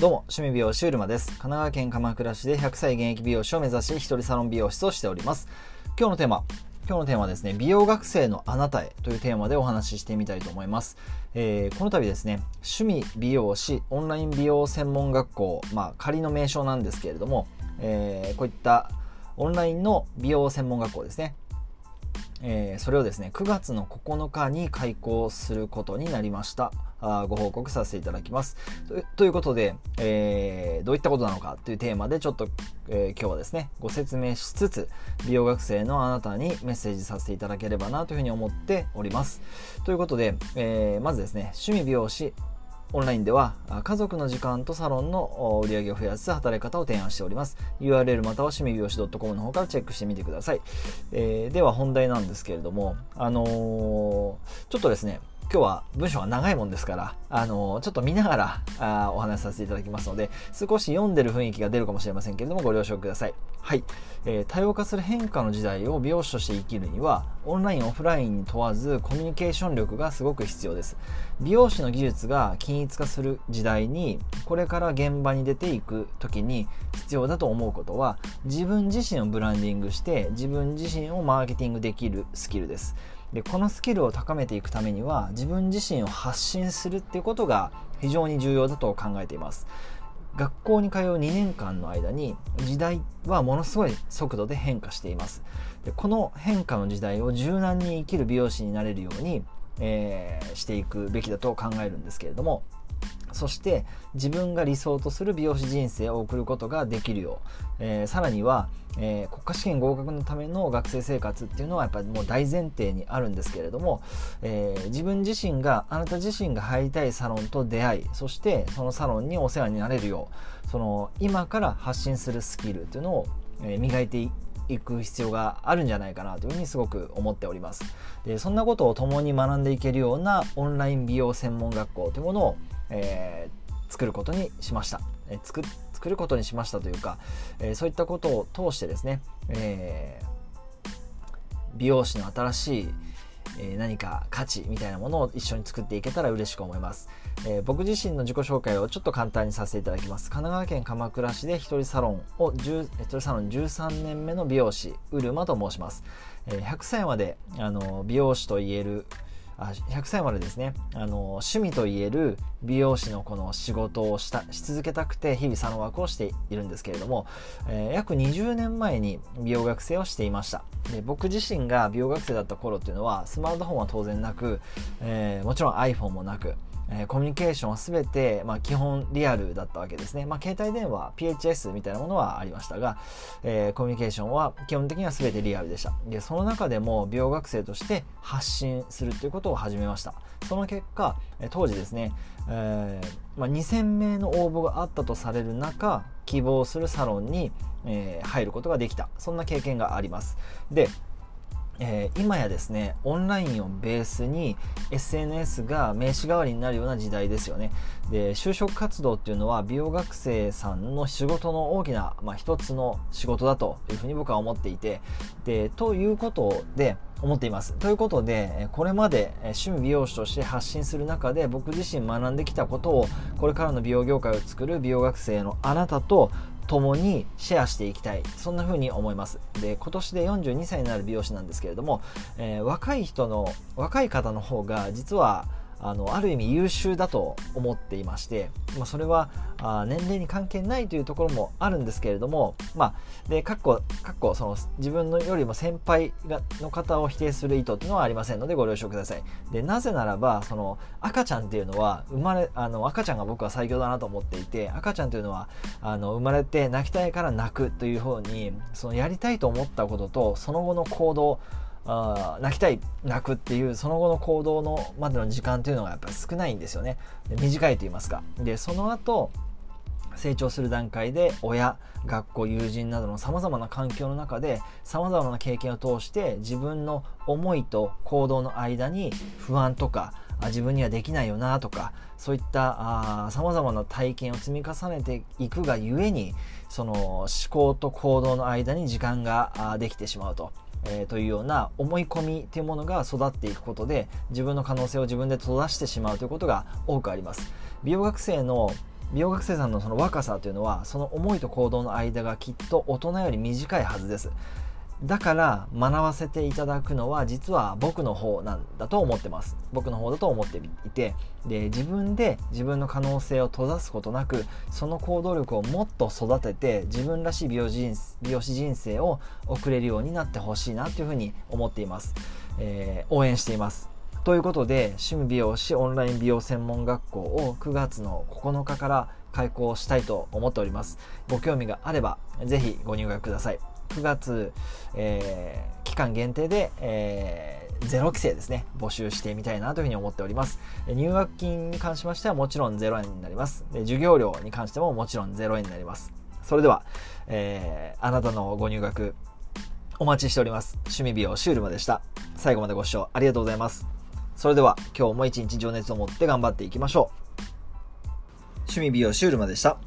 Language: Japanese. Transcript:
どうも、趣味美容師うるまです。神奈川県鎌倉市で100歳現役美容師を目指し、一人サロン美容室をしております。今日のテーマ、今日のテーマはですね、美容学生のあなたへというテーマでお話ししてみたいと思います。えー、この度ですね、趣味美容師オンライン美容専門学校、まあ仮の名称なんですけれども、えー、こういったオンラインの美容専門学校ですね、えー、それをですね9月の9日に開校することになりましたご報告させていただきます。ということで、えー、どういったことなのかというテーマでちょっと、えー、今日はですねご説明しつつ美容学生のあなたにメッセージさせていただければなというふうに思っております。ということで、えまずですね趣味美容師オンラインでは家族の時間とサロンの売り上げを増やす働き方を提案しております。URL または趣味美容師 .com の方からチェックしてみてください、えー、では本題なんですけれどもあのー、ちょっとですね今日は文章が長いもんですから、あのちょっと見ながらあお話しさせていただきますので、少し読んでる雰囲気が出るかもしれませんけれども、ご了承ください。はい。えー、多様化する変化の時代を美容師として生きるには、オンライン、オフラインに問わず、コミュニケーション力がすごく必要です。美容師の技術が均一化する時代に、これから現場に出ていく時に必要だと思うことは、自分自身をブランディングして、自分自身をマーケティングできるスキルです。でこのスキルを高めていくためには自分自身を発信するっていうことが非常に重要だと考えています。学校に通う2年間の間に時代はものすごい速度で変化しています。でこの変化の時代を柔軟に生きる美容師になれるように、えー、していくべきだと考えるんですけれどもそして自分が理想とする美容師人生を送ることができるよう、えー、さらには、えー、国家試験合格のための学生生活っていうのはやっぱりもう大前提にあるんですけれども、えー、自分自身があなた自身が入りたいサロンと出会いそしてそのサロンにお世話になれるようその今から発信するスキルっていうのを、え磨いていく必要があるんじゃないかなというふうにすごく思っております。でそんなことを共に学んでいけるようなオンライン美容専門学校というものをえー、作ることにしました、えー、作作ることにしましたというか、えー、そういったことを通してですね、え美容師の新しいえ何か価値みたいなものを一緒に作っていけたら嬉しく思います、えー、僕自身の自己紹介をちょっと簡単にさせていただきます。神奈川県鎌倉市で一人サロンを一人サロン13年目の美容師うるまと申します、えー、100歳まであの美容師と言えるあ100歳までですね。あの趣味といえる美容師のこの仕事をしたし続けたくて日々サロンワークをしているんですけれども、えー、約20年前に美容学生をしていました。で僕自身が美容学生だった頃っていうのはスマートフォンは当然なく、えー、もちろん iPhone もなくえー、コミュニケーションは全て、まあ、基本リアルだったわけですね。まあ、携帯電話、PHS みたいなものはありましたが、えー、コミュニケーションは基本的には全てリアルでした。で、その中でも美容学生として発信するということを始めました。その結果、当時ですね、えーまあ、2000名の応募があったとされる中、希望するサロンに、え、入ることができた。そんな経験があります。で、えー、今やですねオンラインをベースに SNS が名刺代わりになるような時代ですよねで就職活動っていうのは美容学生さんの仕事の大きな、まあ、一つの仕事だというふうに僕は思っていてでということで思っています。ということで、これまで趣味美容師として発信する中で僕自身学んできたことをこれからの美容業界を作る美容学生のあなたと共にシェアしていきたい。そんな風に思います。で今年で42歳になる美容師なんですけれども、えー、若い人の若い方の方が実はあのある意味優秀だと思っていまして、まあ、それはあ年齢に関係ないというところもあるんですけれども、まあ、でかっこかっこその自分のよりも先輩がの方を否定する意図というのはありませんのでご了承ください。でなぜならばその赤ちゃんっていうのは生まれあの赤ちゃんが僕は最強だなと思っていて赤ちゃんというのはあの生まれて泣きたいから泣くという方にそのやりたいと思ったこととその後の行動泣きたい泣くっていうその後の行動のまでの時間というのがやっぱり少ないんですよね。短いと言いますか。でその後成長する段階で親学校友人などのさまざまな環境の中でさまざまな経験を通して自分の思いと行動の間に不安とか自分にはできないよなとかそういったさまざまな体験を積み重ねていくがゆえにその思考と行動の間に時間ができてしまうと。えー、というような思い込みというものが育っていくことで自分の可能性を自分で閉ざしてしまうということが多くあります。美容学生の美容学生さんのその若さというのはその思いと行動の間がきっと大人より短いはずです。だから学ばせていただくのは実は僕の方なんだと思ってます。僕の方だと思っていて。で自分で自分の可能性を閉ざすことなくその行動力をもっと育てて自分らしい美容人美容師人生を送れるようになってほしいなというふうに思っています、えー、応援しています。ということで趣味美容師オンライン美容専門学校を9月の9日から開校したいと思っております。ご興味があればぜひご入学ください。9月、えー、期間限定で、えー、ゼロ規制ですね、募集してみたいなというふうに思っております。入学金に関しましてはもちろん0円になります。で授業料に関してももちろん0円になります。それでは、えー、あなたのご入学お待ちしております。趣味美容シュールマでした。最後までご視聴ありがとうございます。それでは今日も一日情熱を持って頑張っていきましょう。趣味美容シュールマでした。